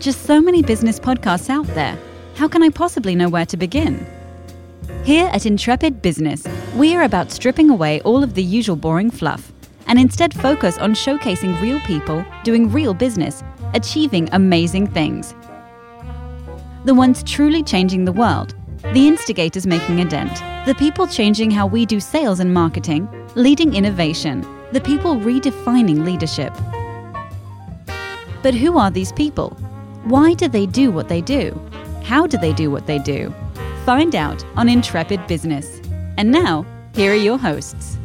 Just so many business podcasts out there. How can I possibly know where to begin? Here at Intrepid Business, we are about stripping away all of the usual boring fluff and instead focus on showcasing real people doing real business, achieving amazing things. The ones truly changing the world, the instigators making a dent, the people changing how we do sales and marketing, leading innovation, the people redefining leadership. But who are these people? Why do they do what they do? How do they do what they do? Find out on Intrepid Business. And now, here are your hosts.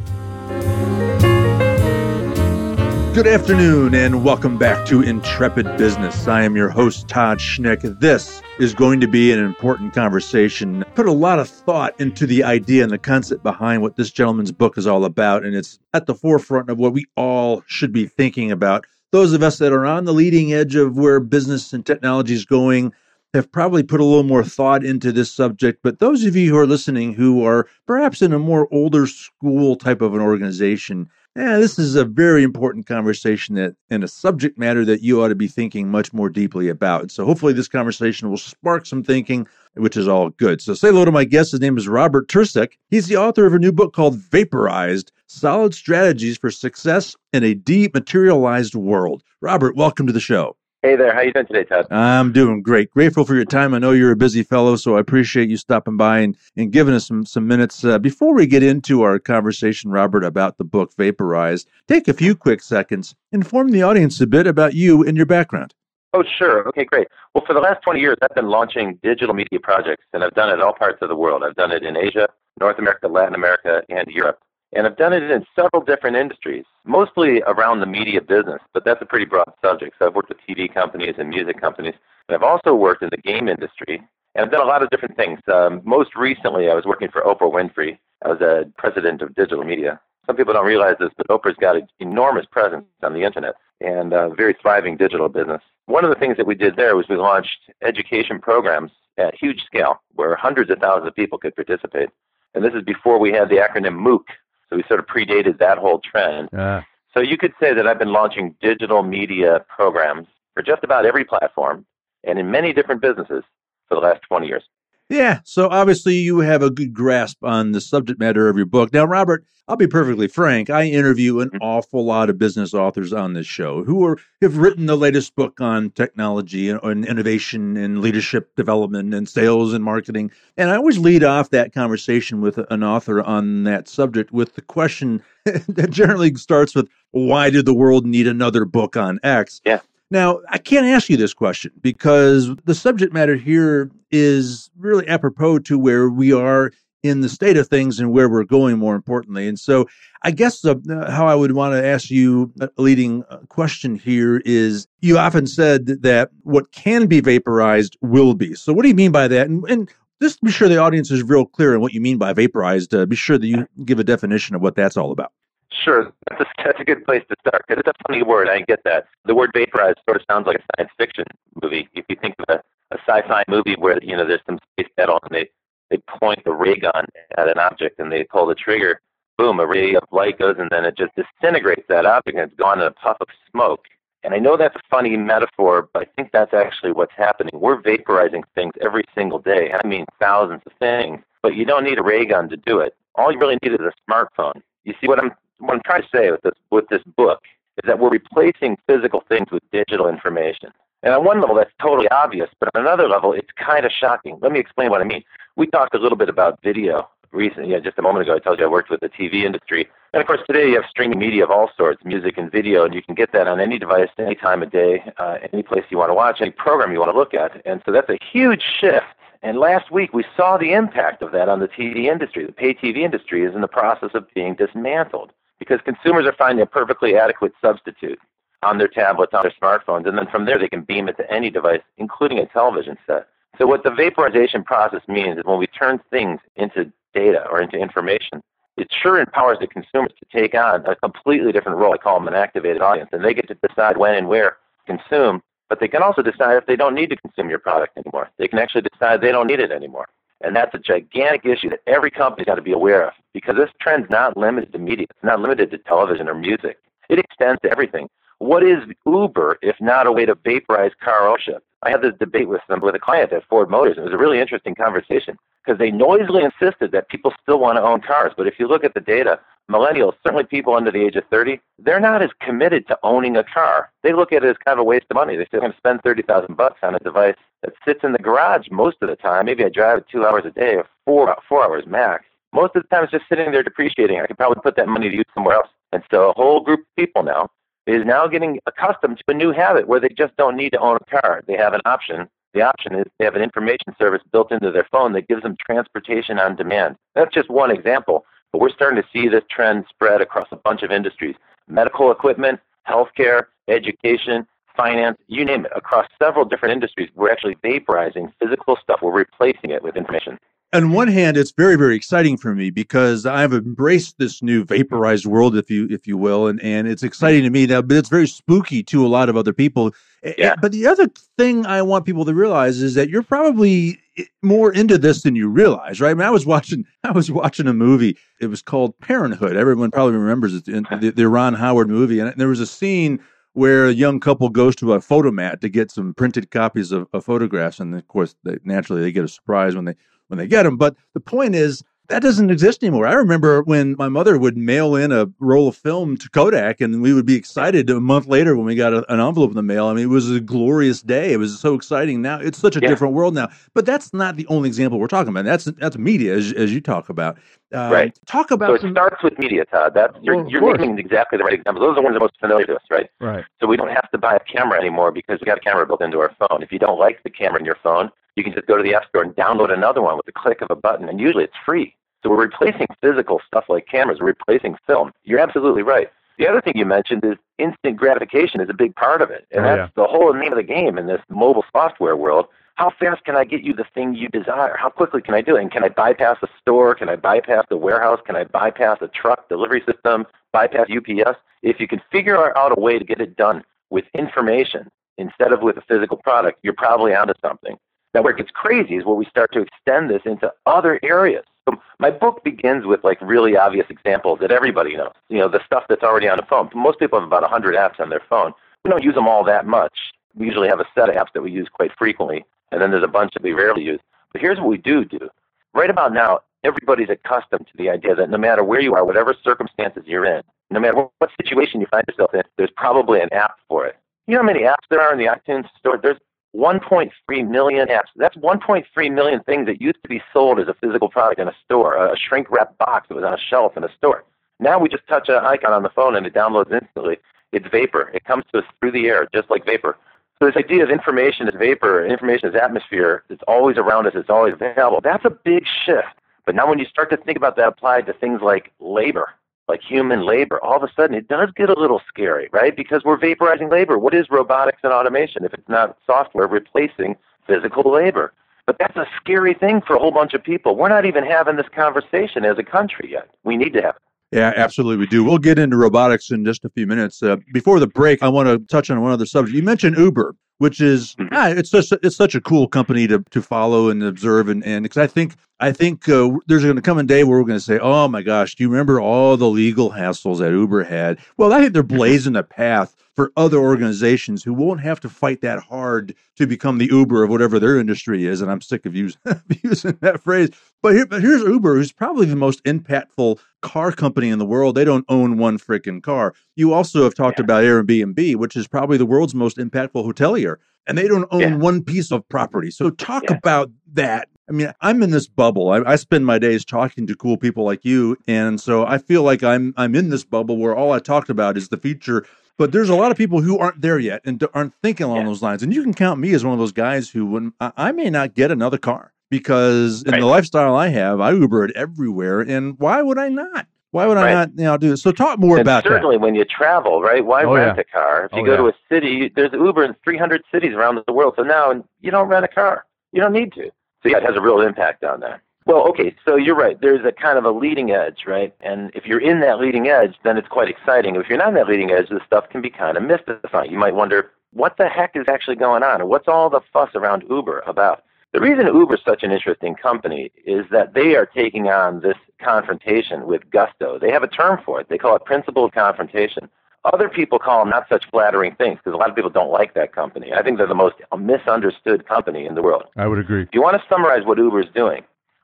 Good afternoon and welcome back to Intrepid Business. I am your host, Todd Schnick. This is going to be an important conversation. Put a lot of thought into the idea and the concept behind what this gentleman's book is all about, and it's at the forefront of what we all should be thinking about those of us that are on the leading edge of where business and technology is going have probably put a little more thought into this subject. But those of you who are listening who are perhaps in a more older school type of an organization, yeah, this is a very important conversation that and a subject matter that you ought to be thinking much more deeply about. So hopefully this conversation will spark some thinking, which is all good. So say hello to my guest. His name is Robert Tercek. He's the author of a new book called Vaporized: Solid Strategies for Success in a Dematerialized World. Robert, welcome to the show. Hey there, how you doing today, Todd? I'm doing great. Grateful for your time. I know you're a busy fellow, so I appreciate you stopping by and, and giving us some some minutes. Uh, before we get into our conversation, Robert, about the book Vaporized, take a few quick seconds, inform the audience a bit about you and your background. Oh, sure. Okay, great. Well, for the last 20 years, I've been launching digital media projects, and I've done it in all parts of the world. I've done it in Asia, North America, Latin America, and Europe. And I've done it in several different industries, mostly around the media business, but that's a pretty broad subject. So I've worked with TV companies and music companies. And I've also worked in the game industry, and I've done a lot of different things. Um, most recently, I was working for Oprah Winfrey. I was a president of digital media. Some people don't realize this, but Oprah's got an enormous presence on the internet and a very thriving digital business. One of the things that we did there was we launched education programs at huge scale where hundreds of thousands of people could participate. And this is before we had the acronym MOOC, so we sort of predated that whole trend. Uh. So you could say that I've been launching digital media programs for just about every platform and in many different businesses for the last 20 years. Yeah. So obviously you have a good grasp on the subject matter of your book. Now, Robert, I'll be perfectly frank. I interview an mm-hmm. awful lot of business authors on this show who are have written the latest book on technology and, and innovation and leadership development and sales and marketing. And I always lead off that conversation with an author on that subject with the question that generally starts with, why did the world need another book on X? Yeah. Now, I can't ask you this question because the subject matter here is really apropos to where we are in the state of things and where we're going, more importantly. And so, I guess uh, how I would want to ask you a leading uh, question here is you often said that what can be vaporized will be. So, what do you mean by that? And, and just be sure the audience is real clear on what you mean by vaporized. Uh, be sure that you give a definition of what that's all about. Sure, that's a, that's a good place to start because it's a funny word. I get that. The word vaporized sort of sounds like a science fiction movie. If you think of a, a sci-fi movie where you know there's some space battle and they they point the ray gun at an object and they pull the trigger, boom, a ray of light goes and then it just disintegrates that object and it's gone in a puff of smoke. And I know that's a funny metaphor, but I think that's actually what's happening. We're vaporizing things every single day. I mean, thousands of things, but you don't need a ray gun to do it. All you really need is a smartphone. You see what I'm what I'm trying to say with this with this book is that we're replacing physical things with digital information. And on one level, that's totally obvious, but on another level, it's kind of shocking. Let me explain what I mean. We talked a little bit about video recently. Yeah, just a moment ago, I told you I worked with the TV industry. And of course, today you have streaming media of all sorts, music and video, and you can get that on any device, any time of day, uh, any place you want to watch, any program you want to look at. And so that's a huge shift. And last week, we saw the impact of that on the TV industry. The pay TV industry is in the process of being dismantled because consumers are finding a perfectly adequate substitute on their tablets, on their smartphones, and then from there they can beam it to any device, including a television set. So what the vaporization process means is when we turn things into data or into information, it sure empowers the consumers to take on a completely different role. I call them an activated audience, and they get to decide when and where to consume, but they can also decide if they don't need to consume your product anymore. They can actually decide they don't need it anymore. And that's a gigantic issue that every company's got to be aware of because this trend's not limited to media. It's not limited to television or music. It extends to everything. What is Uber if not a way to vaporize car ownership? I had this debate with them with a client at Ford Motors. It was a really interesting conversation because they noisily insisted that people still want to own cars. But if you look at the data, millennials, certainly people under the age of 30, they're not as committed to owning a car. They look at it as kind of a waste of money. They say I'm going to spend 30,000 bucks on a device that sits in the garage most of the time. Maybe I drive it two hours a day or four four hours max. Most of the time, it's just sitting there depreciating. I could probably put that money to use somewhere else. And so a whole group of people now is now getting accustomed to a new habit where they just don't need to own a car. They have an option. The option is they have an information service built into their phone that gives them transportation on demand. That's just one example, but we're starting to see this trend spread across a bunch of industries. Medical equipment, healthcare, education, finance, you name it, across several different industries. We're actually vaporizing physical stuff, we're replacing it with information on one hand, it's very, very exciting for me because I've embraced this new vaporized world, if you if you will, and, and it's exciting to me now, but it's very spooky to a lot of other people. Yeah. But the other thing I want people to realize is that you're probably eh, more into this than you realize, right? I mean, I was watching I was watching a movie. It was called Parenthood. Everyone probably remembers it, the, the Ron Howard movie, and there was a scene where a young couple goes to a Fotomat to get some printed copies of, of photographs, and of course, they, naturally, they get a surprise when they when they get them. But the point is, that doesn't exist anymore. I remember when my mother would mail in a roll of film to Kodak, and we would be excited a month later when we got a, an envelope in the mail. I mean, it was a glorious day. It was so exciting. Now it's such a yeah. different world now. But that's not the only example we're talking about. That's that's media, as, as you talk about. Uh, right. Talk about. So it some... starts with media, Todd. That's you're, well, you're naming exactly the right examples. Those are the ones that are most familiar to us, right? Right. So we don't have to buy a camera anymore because we got a camera built into our phone. If you don't like the camera in your phone, you can just go to the App Store and download another one with the click of a button, and usually it's free. So we're replacing physical stuff like cameras, we're replacing film. You're absolutely right. The other thing you mentioned is instant gratification is a big part of it. And oh, that's yeah. the whole name of the game in this mobile software world. How fast can I get you the thing you desire? How quickly can I do it? And can I bypass a store? Can I bypass the warehouse? Can I bypass a truck delivery system? Bypass UPS? If you can figure out a way to get it done with information instead of with a physical product, you're probably onto something. Now, where it gets crazy is where we start to extend this into other areas. So my book begins with like really obvious examples that everybody knows. You know, the stuff that's already on the phone. Most people have about 100 apps on their phone. We don't use them all that much. We usually have a set of apps that we use quite frequently, and then there's a bunch that we rarely use. But here's what we do do. Right about now, everybody's accustomed to the idea that no matter where you are, whatever circumstances you're in, no matter what situation you find yourself in, there's probably an app for it. You know how many apps there are in the iTunes store? There's 1.3 million apps. That's 1.3 million things that used to be sold as a physical product in a store, a shrink wrap box that was on a shelf in a store. Now we just touch an icon on the phone and it downloads instantly. It's vapor. It comes to us through the air, just like vapor. So this idea of information is vapor, information is atmosphere. It's always around us. It's always available. That's a big shift. But now when you start to think about that applied to things like labor, like human labor, all of a sudden it does get a little scary, right? Because we're vaporizing labor. What is robotics and automation if it's not software replacing physical labor? But that's a scary thing for a whole bunch of people. We're not even having this conversation as a country yet. We need to have it. Yeah, absolutely, we do. We'll get into robotics in just a few minutes. Uh, before the break, I want to touch on one other subject. You mentioned Uber, which is mm-hmm. ah, it's just it's such a cool company to to follow and observe, and and because I think I think uh, there's going to come a day where we're going to say, "Oh my gosh, do you remember all the legal hassles that Uber had?" Well, I think they're mm-hmm. blazing a path for other organizations who won't have to fight that hard to become the Uber of whatever their industry is. And I'm sick of using, using that phrase. But, here, but here's Uber, who's probably the most impactful car company in the world. They don't own one freaking car. You also have talked yeah. about Airbnb, which is probably the world's most impactful hotelier, and they don't own yeah. one piece of property. So talk yeah. about that I mean, I'm in this bubble. I, I, spend my days talking to cool people like you, and so I feel like I'm I'm in this bubble where all I talked about is the future. But there's a lot of people who aren't there yet and aren't thinking along yeah. those lines. And you can count me as one of those guys who, when I, I may not get another car because in the lifestyle I have, I Uber it everywhere. And why would I not? Why would right. I not you know, do this? So talk more and about certainly that. when you travel, right? Why oh, rent yeah. a car? If oh, you oh, go yeah. to a city, there's Uber in 300 cities around the world. So now you don't rent a car. You don't need to. So yeah, it has a real impact on that. Well, okay, so you're right. There's a kind of a leading edge, right? And if you're in that leading edge, then it's quite exciting. If you're not in that leading edge, this stuff can be kind of mystifying. You might wonder, what the heck is actually going on? Or what's all the fuss around Uber about? The reason Uber is such an interesting company is that they are taking on this confrontation with gusto. They have a term for it. They call it principled confrontation. Other people call them not such flattering things because a lot of people don't like that company. I think they're the most uh, misunderstood company in the world. I would agree. If you want to summarize what Uber is doing,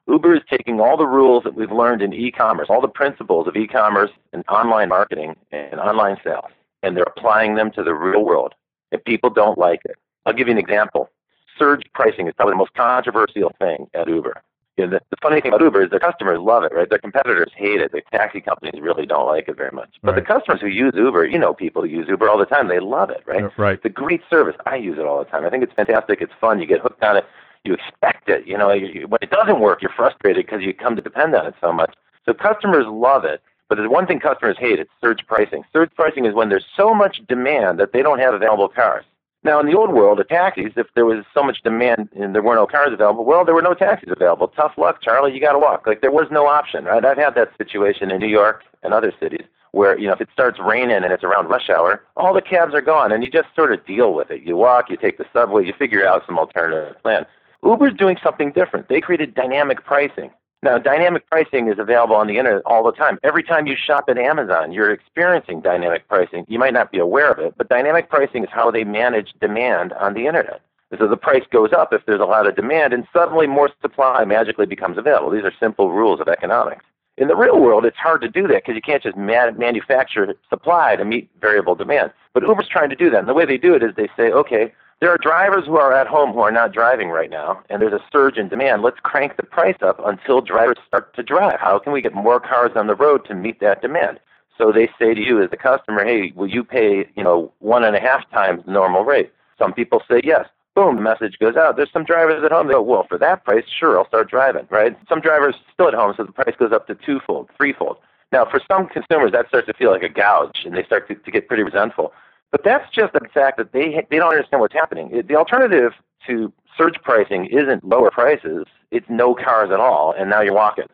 Uber is taking all the rules that we've learned in e-commerce, all the principles of e-commerce and online marketing and online sales, and they're applying them to the real world. And people don't like it. I'll give you an example. Surge pricing is probably the most controversial thing at Uber. You know, the, the, funny thing about Uber is their customers love it, right? Their competitors hate it. The taxi companies really don't like it very much. But right. the customers who use Uber, you know, people who use Uber all the time, they love it, right? Right. It's a great service. I use it all the time. I think it's fantastic. It's fun. You get hooked on it you expect it. You know, you, when it doesn't work, you're frustrated because you come to depend on it so much. So customers love it. But there's one thing customers hate, it's surge pricing. Surge pricing is when there's so much demand that they don't have available cars. Now, in the old world of taxis, if there was so much demand and there were no cars available, well, there were no taxis available. Tough luck, Charlie, you got to walk. Like, there was no option, right? I've had that situation in New York and other cities where, you know, if it starts raining and it's around rush hour, all the cabs are gone and you just sort of deal with it. You walk, you take the subway, you figure out some alternative plan. Uber's doing something different. They created dynamic pricing. Now, dynamic pricing is available on the internet all the time. Every time you shop at Amazon, you're experiencing dynamic pricing. You might not be aware of it, but dynamic pricing is how they manage demand on the internet. So the price goes up if there's a lot of demand, and suddenly more supply magically becomes available. These are simple rules of economics. In the real world, it's hard to do that because you can't just man- manufacture supply to meet variable demand. But Uber's trying to do that. And the way they do it is they say, okay, there are drivers who are at home who are not driving right now, and there's a surge in demand. Let's crank the price up until drivers start to drive. How can we get more cars on the road to meet that demand? So they say to you as a customer, hey, will you pay, you know, one and a half times the normal rate? Some people say yes. Boom, the message goes out. There's some drivers at home. They go, well, for that price, sure, I'll start driving, right? Some drivers still at home, so the price goes up to twofold, threefold. Now, for some consumers, that starts to feel like a gouge, and they start to, to get pretty resentful. But that's just the fact that they they don't understand what's happening. The alternative to surge pricing isn't lower prices; it's no cars at all, and now you're walking.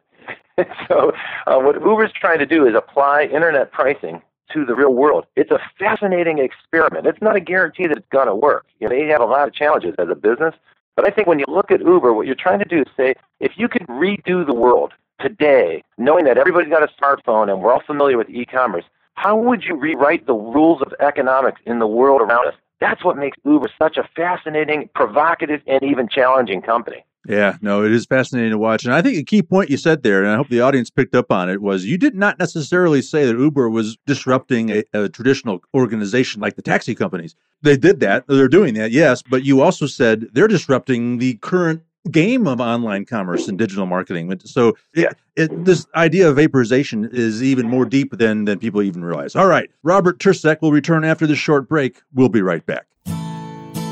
so uh, what Uber's trying to do is apply internet pricing to the real world. It's a fascinating experiment. It's not a guarantee that it's going to work. You know, they have a lot of challenges as a business, but I think when you look at Uber, what you're trying to do is say, if you could redo the world today, knowing that everybody's got a smartphone and we're all familiar with e-commerce, how would you rewrite the rules of economics in the world around us? That's what makes Uber such a fascinating, provocative, and even challenging company. Yeah, no, it is fascinating to watch. And I think a key point you said there, and I hope the audience picked up on it, was you did not necessarily say that Uber was disrupting a, a, traditional organization like the taxi companies. They did that, they're doing that, yes, but you also said they're disrupting the current game of online commerce and digital marketing. So yeah, it, this idea of vaporization is even more deep than than people even realize. All right, Robert Tercek will return after this short break. We'll be right back.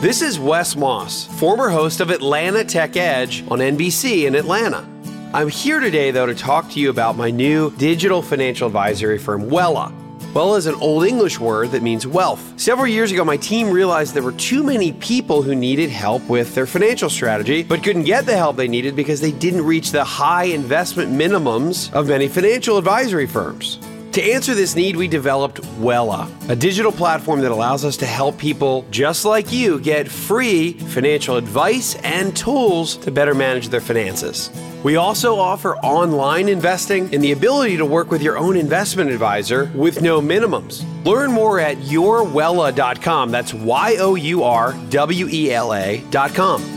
This is Wes Moss, former host of Atlanta Tech Edge on NBC in Atlanta. I'm here today, though, to talk to you about my new digital financial advisory firm, Wela. Well is an Old English word that means wealth. Several years ago, my team realized there were too many people who needed help with their financial strategy, but couldn't get the help they needed because they didn't reach the high investment minimums of many financial advisory firms. To answer this need, we developed Wela, a digital platform that allows us to help people just like you get free financial advice and tools to better manage their finances. We also offer online investing and the ability to work with your own investment advisor with no minimums. Learn more at yourwela.com. That's Y O U R W E L A.com.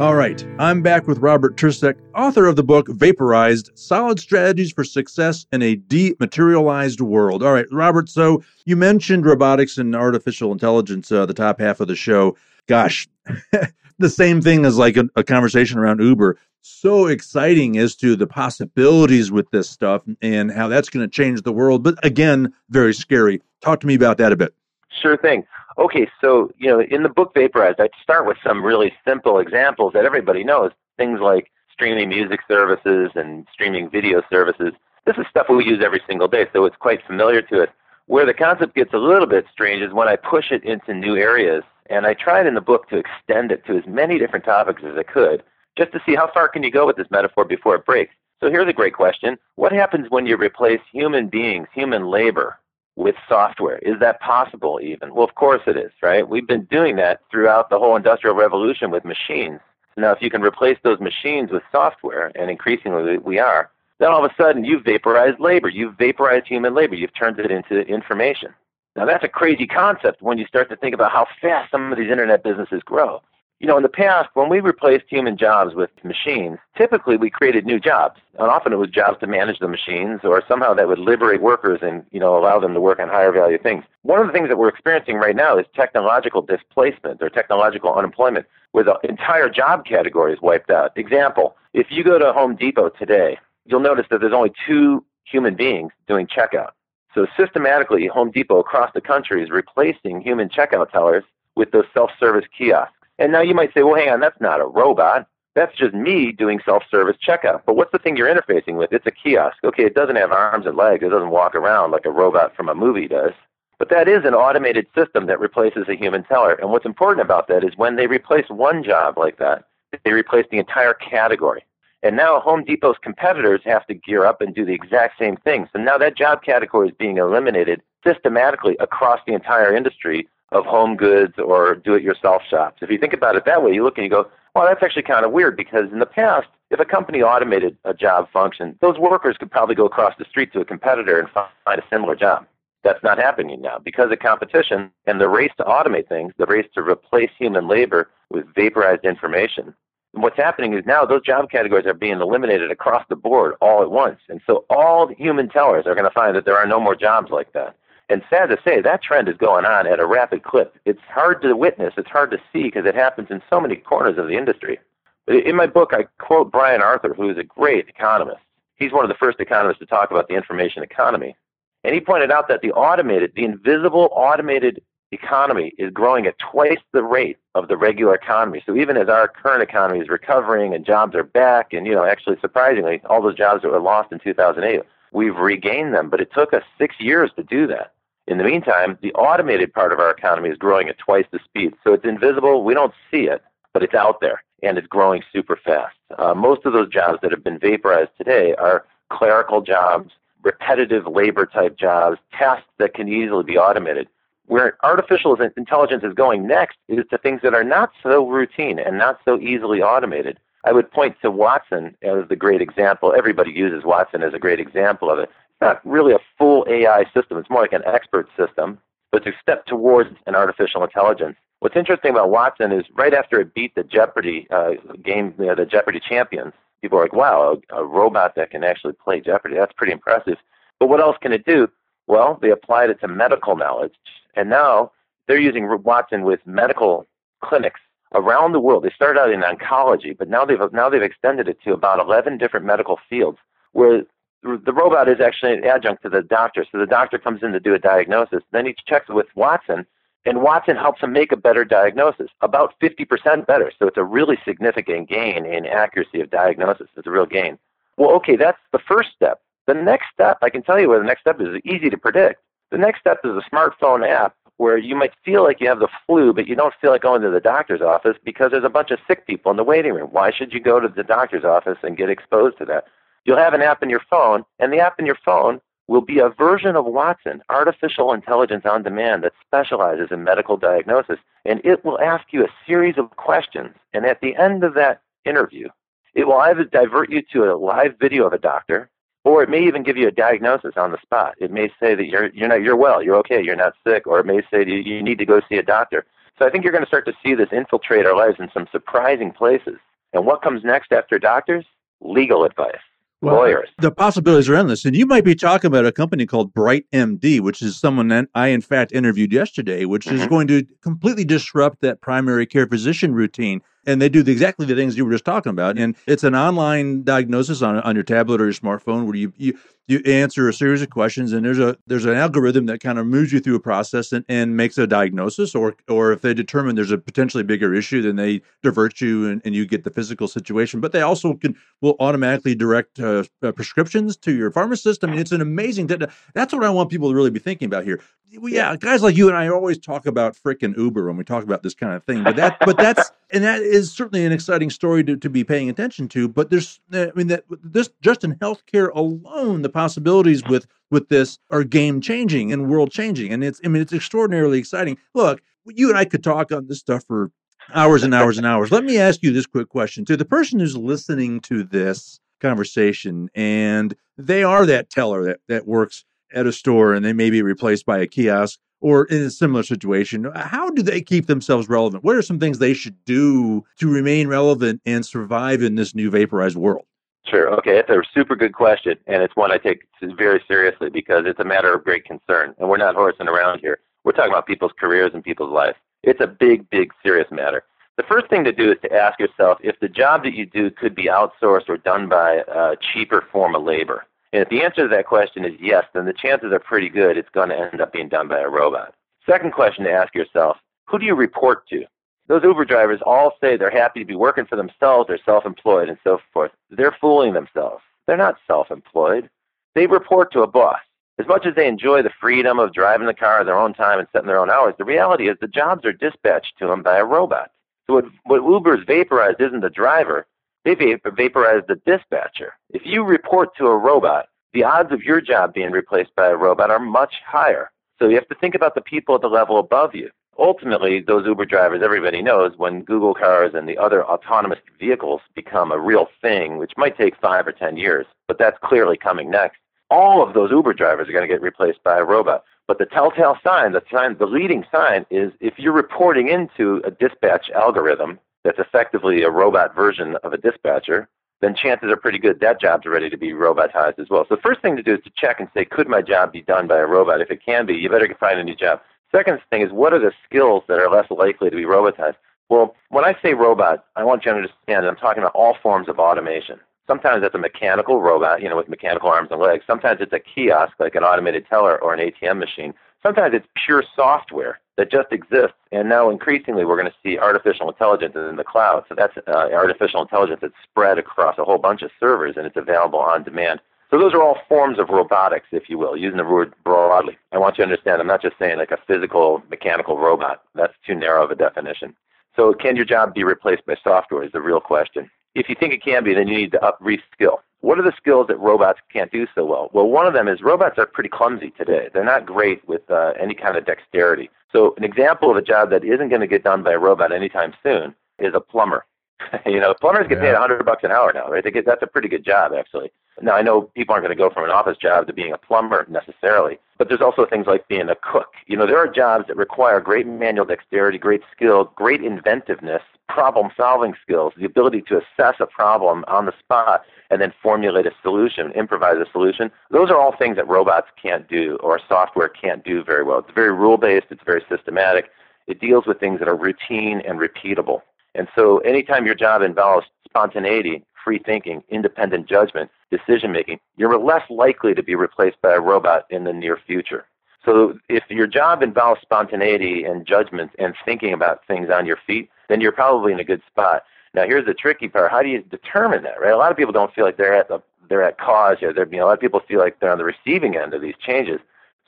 All right, I'm back with Robert Tercek, author of the book Vaporized Solid Strategies for Success in a Dematerialized World. All right, Robert, so you mentioned robotics and artificial intelligence, uh, the top half of the show. Gosh, the same thing as like a, a, conversation around Uber. So exciting as to the possibilities with this stuff and how that's going to change the world. But again, very scary. Talk to me about that a bit. Sure thing. Okay, so you know, in the book Vaporized, I start with some really simple examples that everybody knows. Things like streaming music services and streaming video services. This is stuff we use every single day, so it's quite familiar to us. Where the concept gets a little bit strange is when I push it into new areas and I tried in the book to extend it to as many different topics as I could, just to see how far can you go with this metaphor before it breaks. So here's a great question. What happens when you replace human beings, human labor, with software? Is that possible even? Well, of course it is, right? We've been doing that throughout the whole industrial revolution with machines. Now, if you can replace those machines with software, and increasingly we are, then all of a sudden you've vaporized labor. You've vaporized human labor. You've turned it into information. Now that's a crazy concept when you start to think about how fast some of these internet businesses grow. You know, in the past, when we replaced human jobs with machines, typically we created new jobs. And often it was jobs to manage the machines or somehow that would liberate workers and, you know, allow them to work on higher value things. One of the things that we're experiencing right now is technological displacement or technological unemployment, where the entire job category is wiped out. Example, if you go to Home Depot today, you'll notice that there's only two human beings doing checkout. So systematically, Home Depot across the country is replacing human checkout tellers with those self-service kiosks. And now you might say, well, hang on, that's not a robot. That's just me doing self-service checkout. But what's the thing you're interfacing with? It's a kiosk. Okay, it doesn't have arms and legs. It doesn't walk around like a robot from a movie does. But that is an automated system that replaces a human teller. And what's important about that is when they replace one job like that, they replace the entire category. And now Home Depot's competitors have to gear up and do the exact same thing. So now that job category is being eliminated systematically across the entire industry of home goods or do it yourself shops. If you think about it that way, you look and you go, well, that's actually kind of weird because in the past, if a company automated a job function, those workers could probably go across the street to a competitor and find a similar job. That's not happening now because of competition and the race to automate things, the race to replace human labor with vaporized information what's happening is now those job categories are being eliminated across the board all at once. And so all human tellers are going to find that there are no more jobs like that. And sad to say, that trend is going on at a rapid clip. It's hard to witness, it's hard to see because it happens in so many corners of the industry. In my book, I quote Brian Arthur, who is a great economist. He's one of the first economists to talk about the information economy. And he pointed out that the automated, the invisible automated economy is growing at twice the rate of the regular economy. So even as our current economy is recovering and jobs are back, and you know, actually surprisingly, all those jobs that were lost in 2008, we've regained them. But it took us six years to do that. In the meantime, the automated part of our economy is growing at twice the speed. So it's invisible. We don't see it, but it's out there and it's growing super fast. Uh, most of those jobs that have been vaporized today are clerical jobs, repetitive labor type jobs, tasks that can easily be automated. Where artificial intelligence is going next is to things that are not so routine and not so easily automated. I would point to Watson as the great example. Everybody uses Watson as a great example of it. It's not really a full AI system, it's more like an expert system, but to step towards an artificial intelligence. What's interesting about Watson is right after it beat the Jeopardy uh, game, you know, the Jeopardy champions, people are like, wow, a, a robot that can actually play Jeopardy, that's pretty impressive. But what else can it do? Well, they applied it to medical knowledge, and now they're using Watson with medical clinics around the world. They started out in oncology, but now they've now they've extended it to about 11 different medical fields where the robot is actually an adjunct to the doctor. So the doctor comes in to do a diagnosis, then he checks with Watson, and Watson helps him make a better diagnosis, about 50% better. So it's a really significant gain in accuracy of diagnosis. It's a real gain. Well, okay, that's the first step. The next step, I can tell you where the next step is easy to predict. The next step is a smartphone app where you might feel like you have the flu, but you don't feel like going to the doctor's office because there's a bunch of sick people in the waiting room. Why should you go to the doctor's office and get exposed to that? You'll have an app in your phone, and the app in your phone will be a version of Watson, artificial intelligence on demand that specializes in medical diagnosis. And it will ask you a series of questions. And at the end of that interview, it will either divert you to a live video of a doctor or it may even give you a diagnosis on the spot. It may say that you're you're not you're well, you're okay, you're not sick, or it may say you, you need to go see a doctor. So I think you're going to start to see this infiltrate our lives in some surprising places. And what comes next after doctors? Legal advice. Well, lawyers. The possibilities are endless. And you might be talking about a company called Bright MD, which is someone that I, in fact, interviewed yesterday, which mm-hmm. is going to completely disrupt that primary care physician routine and they do the, exactly the things you were just talking about. And it's an online diagnosis on on your tablet or your smartphone where you you you answer a series of questions and there's a there's an algorithm that kind of moves you through a process and, and makes a diagnosis or or if they determine there's a potentially bigger issue then they divert you and, and you get the physical situation. But they also can will automatically direct uh, uh, prescriptions to your pharmacist. I mean it's an amazing that that's what i want people to really be thinking about here. Yeah guys like you and i always talk about frickin' uber when we talk about this kind of thing but that but that's and that is certainly an exciting story to, to be paying attention to but there's uh, i mean that this just in healthcare alone the possibilities with with this are game changing and world changing, and it's I mean it's extraordinarily exciting. Look, you and I could talk on this stuff for hours and hours and hours. Let me ask you this quick question to the person who's listening to this conversation and they are that teller that, that works at a store and they may be replaced by a kiosk or in a similar situation, how do they keep themselves relevant? What are some things they should do to remain relevant and survive in this new vaporized world? Sure. Okay. It's a super good question, and it's one I take very seriously because it's a matter of great concern. And we're not horsing around here. We're talking about people's careers and people's lives. It's a big, big, serious matter. The first thing to do is to ask yourself if the job that you do could be outsourced or done by a cheaper form of labor. And if the answer to that question is yes, then the chances are pretty good it's going to end up being done by a robot. Second question to ask yourself who do you report to? Those Uber drivers all say they're happy to be working for themselves, they're self employed, and so forth. They're fooling themselves. They're not self employed. They report to a boss. As much as they enjoy the freedom of driving the car at their own time and setting their own hours, the reality is the jobs are dispatched to them by a robot. So what, what Uber's vaporized isn't the driver, they vaporized the dispatcher. If you report to a robot, the odds of your job being replaced by a robot are much higher. So you have to think about the people at the level above you. Ultimately, those Uber drivers, everybody knows, when Google cars and the other autonomous vehicles become a real thing, which might take five or ten years, but that's clearly coming next, all of those Uber drivers are going to get replaced by a robot. But the telltale sign, the sign, the leading sign is if you're reporting into a dispatch algorithm that's effectively a robot version of a dispatcher, then chances are pretty good that job's ready to be robotized as well. So the first thing to do is to check and say, could my job be done by a robot? If it can be, you better find a new job. Second thing is, what are the skills that are less likely to be robotized? Well, when I say robot, I want you to understand that I'm talking about all forms of automation. Sometimes it's a mechanical robot, you know, with mechanical arms and legs. Sometimes it's a kiosk, like an automated teller or an ATM machine. Sometimes it's pure software that just exists. And now increasingly we're going to see artificial intelligence in the cloud. So that's uh, artificial intelligence that's spread across a whole bunch of servers and it's available on demand. So those are all forms of robotics, if you will, using the word broadly. I want you to understand I'm not just saying like a physical mechanical robot. That's too narrow of a definition. So can your job be replaced by software is the real question. If you think it can be, then you need to up reskill. What are the skills that robots can't do so well? Well, one of them is robots are pretty clumsy today. They're not great with uh, any kind of dexterity. So an example of a job that isn't going to get done by a robot anytime soon is a plumber. you know, plumbers get yeah. paid a hundred bucks an hour now, right? They get that's a pretty good job actually. Now I know people aren't going to go from an office job to being a plumber necessarily, but there's also things like being a cook. You know, there are jobs that require great manual dexterity, great skill, great inventiveness, problem solving skills, the ability to assess a problem on the spot and then formulate a solution, improvise a solution. Those are all things that robots can't do or software can't do very well. It's very rule based, it's very systematic. It deals with things that are routine and repeatable. And so anytime your job involves spontaneity, free thinking, independent judgment, decision making, you're less likely to be replaced by a robot in the near future. So if your job involves spontaneity and judgment and thinking about things on your feet, then you're probably in a good spot. Now here's the tricky part. How do you determine that, right? A lot of people don't feel like they're at the they're at cause you know, a lot of people feel like they're on the receiving end of these changes.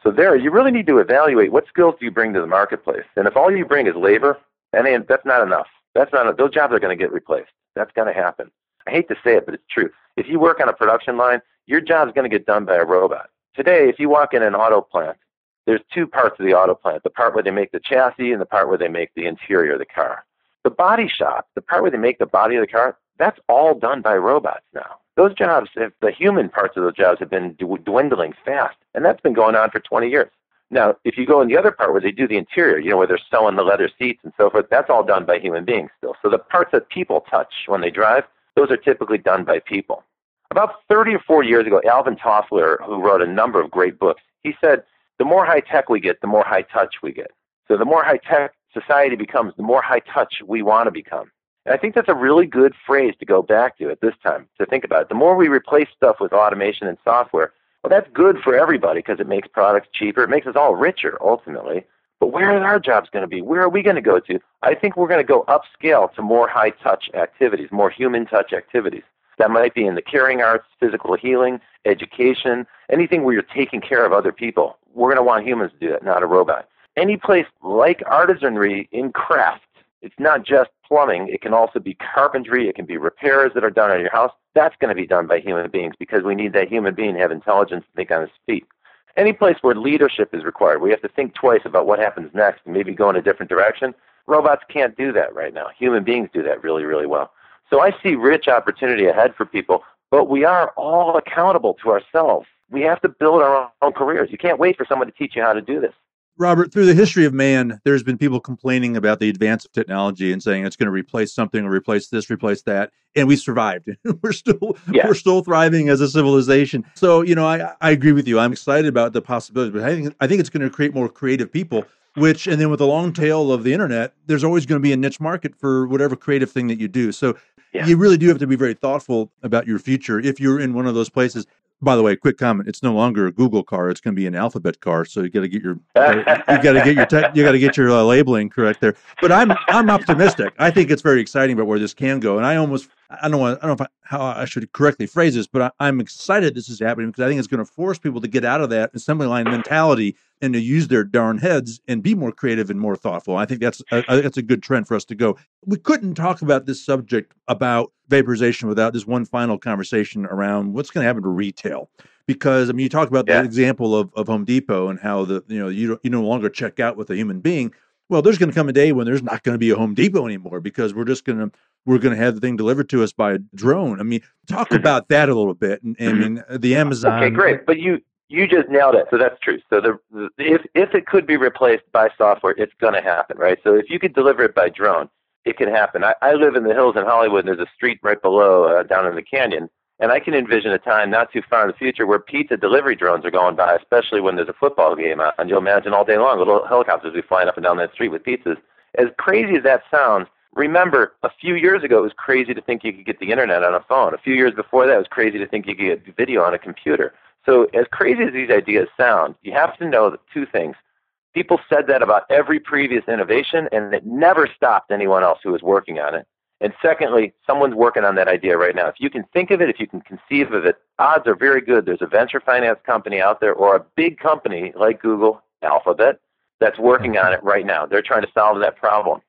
So there, you really need to evaluate what skills do you bring to the marketplace. And if all you bring is labor, and that's not enough. That's not those jobs are going to get replaced. That's going to happen. I hate to say it, but it's true. If you work on a production line, your job's going to get done by a robot. Today, if you walk in an auto plant, there's two parts of the auto plant the part where they make the chassis and the part where they make the interior of the car. The body shop, the part where they make the body of the car, that's all done by robots now. Those jobs, if the human parts of those jobs have been dwindling fast, and that's been going on for 20 years. Now, if you go in the other part where they do the interior, you know, where they're sewing the leather seats and so forth, that's all done by human beings still. So the parts that people touch when they drive, those are typically done by people. About 30 or 40 years ago, Alvin Toffler, who wrote a number of great books, he said, the more high tech we get, the more high touch we get. So the more high tech society becomes, the more high touch we want to become. And I think that's a really good phrase to go back to at this time, to think about it. The more we replace stuff with automation and software, well, that's good for everybody because it makes products cheaper. It makes us all richer ultimately. But where are our jobs going to be? Where are we going to go to? I think we're going to go upscale to more high touch activities, more human touch activities. That might be in the caring arts, physical healing, education, anything where you're taking care of other people. We're going to want humans to do that, not a robot. Any place like artisanry in craft, it's not just plumbing, it can also be carpentry, it can be repairs that are done on your house that's going to be done by human beings because we need that human being to have intelligence to think on his feet. Any place where leadership is required, we have to think twice about what happens next and maybe go in a different direction. Robots can't do that right now. Human beings do that really, really well. So I see rich opportunity ahead for people, but we are all accountable to ourselves. We have to build our own careers. You can't wait for someone to teach you how to do this. Robert, through the history of man, there's been people complaining about the advance of technology and saying it's going to replace something or replace this, replace that, and we survived. we're still yeah. we're still thriving as a civilization. So, you know, I, I agree with you. I'm excited about the possibilities, but I think I think it's going to create more creative people. Which, and then with the long tail of the internet, there's always going to be a niche market for whatever creative thing that you do. So, yeah. you really do have to be very thoughtful about your future if you're in one of those places. By the way, quick comment: it's no longer a Google car; it's going to be an Alphabet car. So you got to get your you got to get your te- you got to get your uh, labeling correct there. But I'm I'm optimistic. I think it's very exciting about where this can go, and I almost I don't want I don't know I, how I should correctly phrase this, but I, am excited this is happening because I think it's going to force people to get out of that assembly line mentality and to use their darn heads and be more creative and more thoughtful. I think that's a, I think that's a good trend for us to go. We couldn't talk about this subject about vaporization without this one final conversation around what's going to happen to retail. Because I mean, you talk about yeah. the example of, of Home Depot and how the you know you you no longer check out with a human being. Well, there's going to come a day when there's not going to be a Home Depot anymore because we're just going to we're going to have the thing delivered to us by a drone. I mean, talk mm-hmm. about that a little bit. And, I mean, the Amazon. Okay, great. But you you just nailed it. So that's true. So the if if it could be replaced by software, it's going to happen, right? So if you could deliver it by drone, it can happen. I, I live in the hills in Hollywood, and there's a street right below uh, down in the canyon, and I can envision a time not too far in the future where pizza delivery drones are going by, especially when there's a football game on. And you'll imagine all day long little helicopters be flying up and down that street with pizzas. As crazy as that sounds, remember a few years ago it was crazy to think you could get the internet on a phone. A few years before that it was crazy to think you could get video on a computer. So, as crazy as these ideas sound, you have to know two things. People said that about every previous innovation, and it never stopped anyone else who was working on it. And secondly, someone's working on that idea right now. If you can think of it, if you can conceive of it, odds are very good. There's a venture finance company out there or a big company like Google, Alphabet, that's working on it right now. They're trying to solve that problem.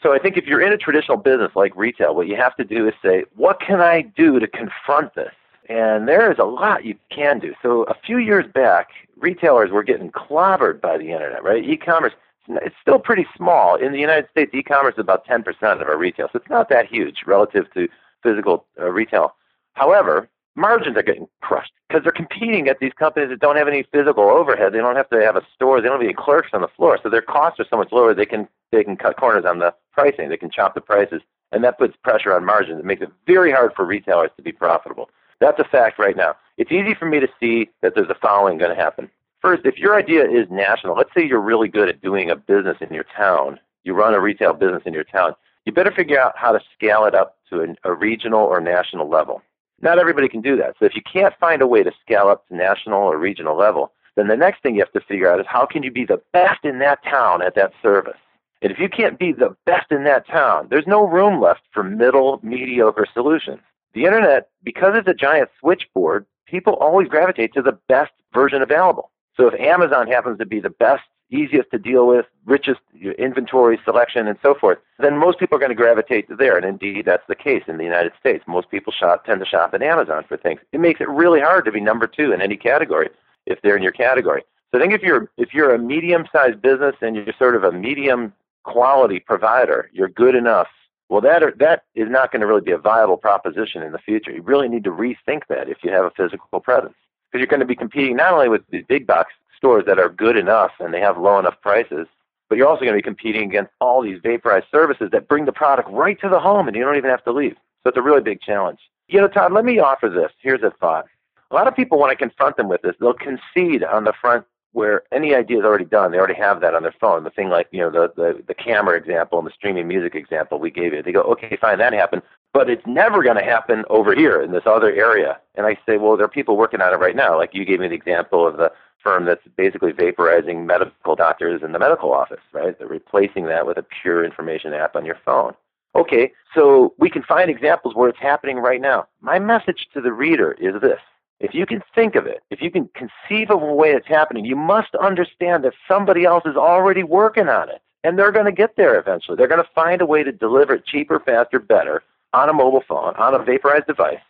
So I think if you're in a traditional business like retail, what you have to do is say, what can I do to confront this? And there is a lot you can do. So a few years back, retailers were getting clobbered by the internet, right? E-commerce, it's still pretty small. In the United States, e-commerce is about 10% of our retail, so it's not that huge relative to physical uh, retail. However, margins are getting crushed because they're competing at these companies that don't have any physical overhead. They don't have to have a store. They don't have any clerks on the floor, so their costs are so much lower. They can they can cut corners on the pricing. They can chop the prices, and that puts pressure on margins. It makes it very hard for retailers to be profitable. That's a fact right now. It's easy for me to see that there's the following going to happen. First, if your idea is national, let's say you're really good at doing a business in your town, you run a retail business in your town, you better figure out how to scale it up to a, a regional or national level. Not everybody can do that. So if you can't find a way to scale up to national or regional level, then the next thing you have to figure out is how can you be the best in that town at that service? And if you can't be the best in that town, there's no room left for middle, mediocre solutions. The internet, because it's a giant switchboard, people always gravitate to the best version available. So if Amazon happens to be the best, easiest to deal with, richest inventory selection, and so forth, then most people are going to gravitate to there. And indeed, that's the case in the United States. Most people shop, tend to shop at Amazon for things. It makes it really hard to be number two in any category if they're in your category. So I think if you're if you're a medium-sized business and you're sort of a medium quality provider, you're good enough well, that are, that is not going to really be a viable proposition in the future. You really need to rethink that if you have a physical presence, because you're going to be competing not only with these big box stores that are good enough and they have low enough prices, but you're also going to be competing against all these vaporized services that bring the product right to the home and you don't even have to leave. So it's a really big challenge. You know, Todd, let me offer this. Here's a thought. A lot of people, when I confront them with this, they'll concede on the front where any idea is already done. They already have that on their phone. The thing like, you know, the, the, the camera example and the streaming music example we gave you. They go, okay, fine, that happened. But it's never going to happen over here in this other area. And I say, well, there are people working on it right now. Like you gave me the example of the firm that's basically vaporizing medical doctors in the medical office, right? They're replacing that with a pure information app on your phone. Okay, so we can find examples where it's happening right now. My message to the reader is this if you can think of it, if you can conceive of a way it's happening, you must understand that somebody else is already working on it. And they're going to get there eventually. They're going to find a way to deliver it cheaper, faster, better on a mobile phone, on a vaporized device,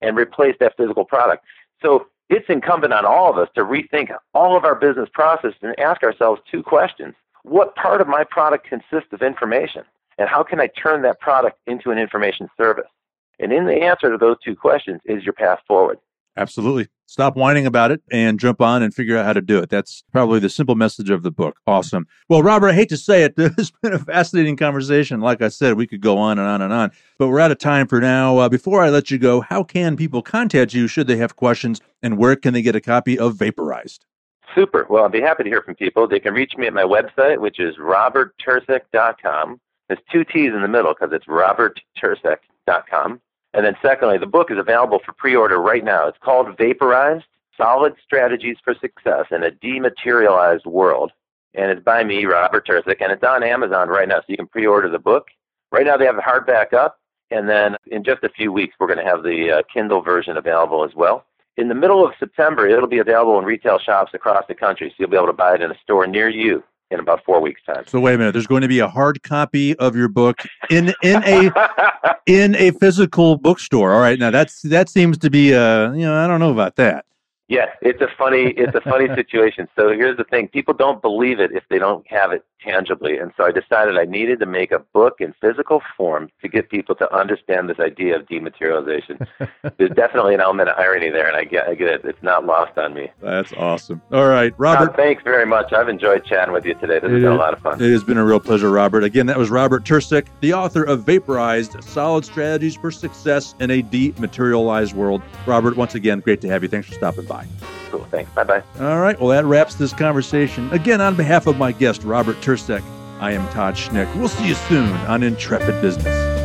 and replace that physical product. So it's incumbent on all of us to rethink all of our business processes and ask ourselves two questions. What part of my product consists of information? And how can I turn that product into an information service? And in the answer to those two questions is your path forward. Absolutely. Stop whining about it and jump on and figure out how to do it. That's probably the simple message of the book. Awesome. Well, Robert, I hate to say it. Has been a fascinating conversation. Like I said, we could go on and on and on, but we're out of time for now. Uh, before I let you go, how can people contact you should they have questions and where can they get a copy of Vaporized? Super. Well, I'd be happy to hear from people. They can reach me at my website, which is roberttercek.com. There's two T's in the middle because it's roberttercek.com. And then secondly, the book is available for pre-order right now. It's called Vaporized, Solid Strategies for Success in a Dematerialized World. And it's by me, Robert Tercek, and it's on Amazon right now, so you can pre-order the book. Right now they have the hardback up, and then in just a few weeks we're going to have the uh, Kindle version available as well. In the middle of September, it'll be available in retail shops across the country, so you'll be able to buy it in a store near you in about four weeks' time. So wait a minute. There's going to be a hard copy of your book in in a in a physical bookstore. All right. Now that's that seems to be uh you know I don't know about that. Yes, it's a funny it's a funny situation. So here's the thing: people don't believe it if they don't have it tangibly, and so I decided I needed to make a book in physical form to get people to understand this idea of dematerialization. There's definitely an element of irony there, and I get I get it. It's not lost on me. That's awesome. All right, Robert. Tom, thanks very much. I've enjoyed chatting with you today. This has been a lot of fun. It has been a real pleasure, Robert. Again, that was Robert Tercek, the author of Vaporized: Solid Strategies for Success in a Dematerialized World. Robert, once again, great to have you. Thanks for stopping by. Cool. Thanks. Bye bye. All right. Well, that wraps this conversation. Again, on behalf of my guest, Robert Tercek, I am Todd Schnick. We'll see you soon on Intrepid Business.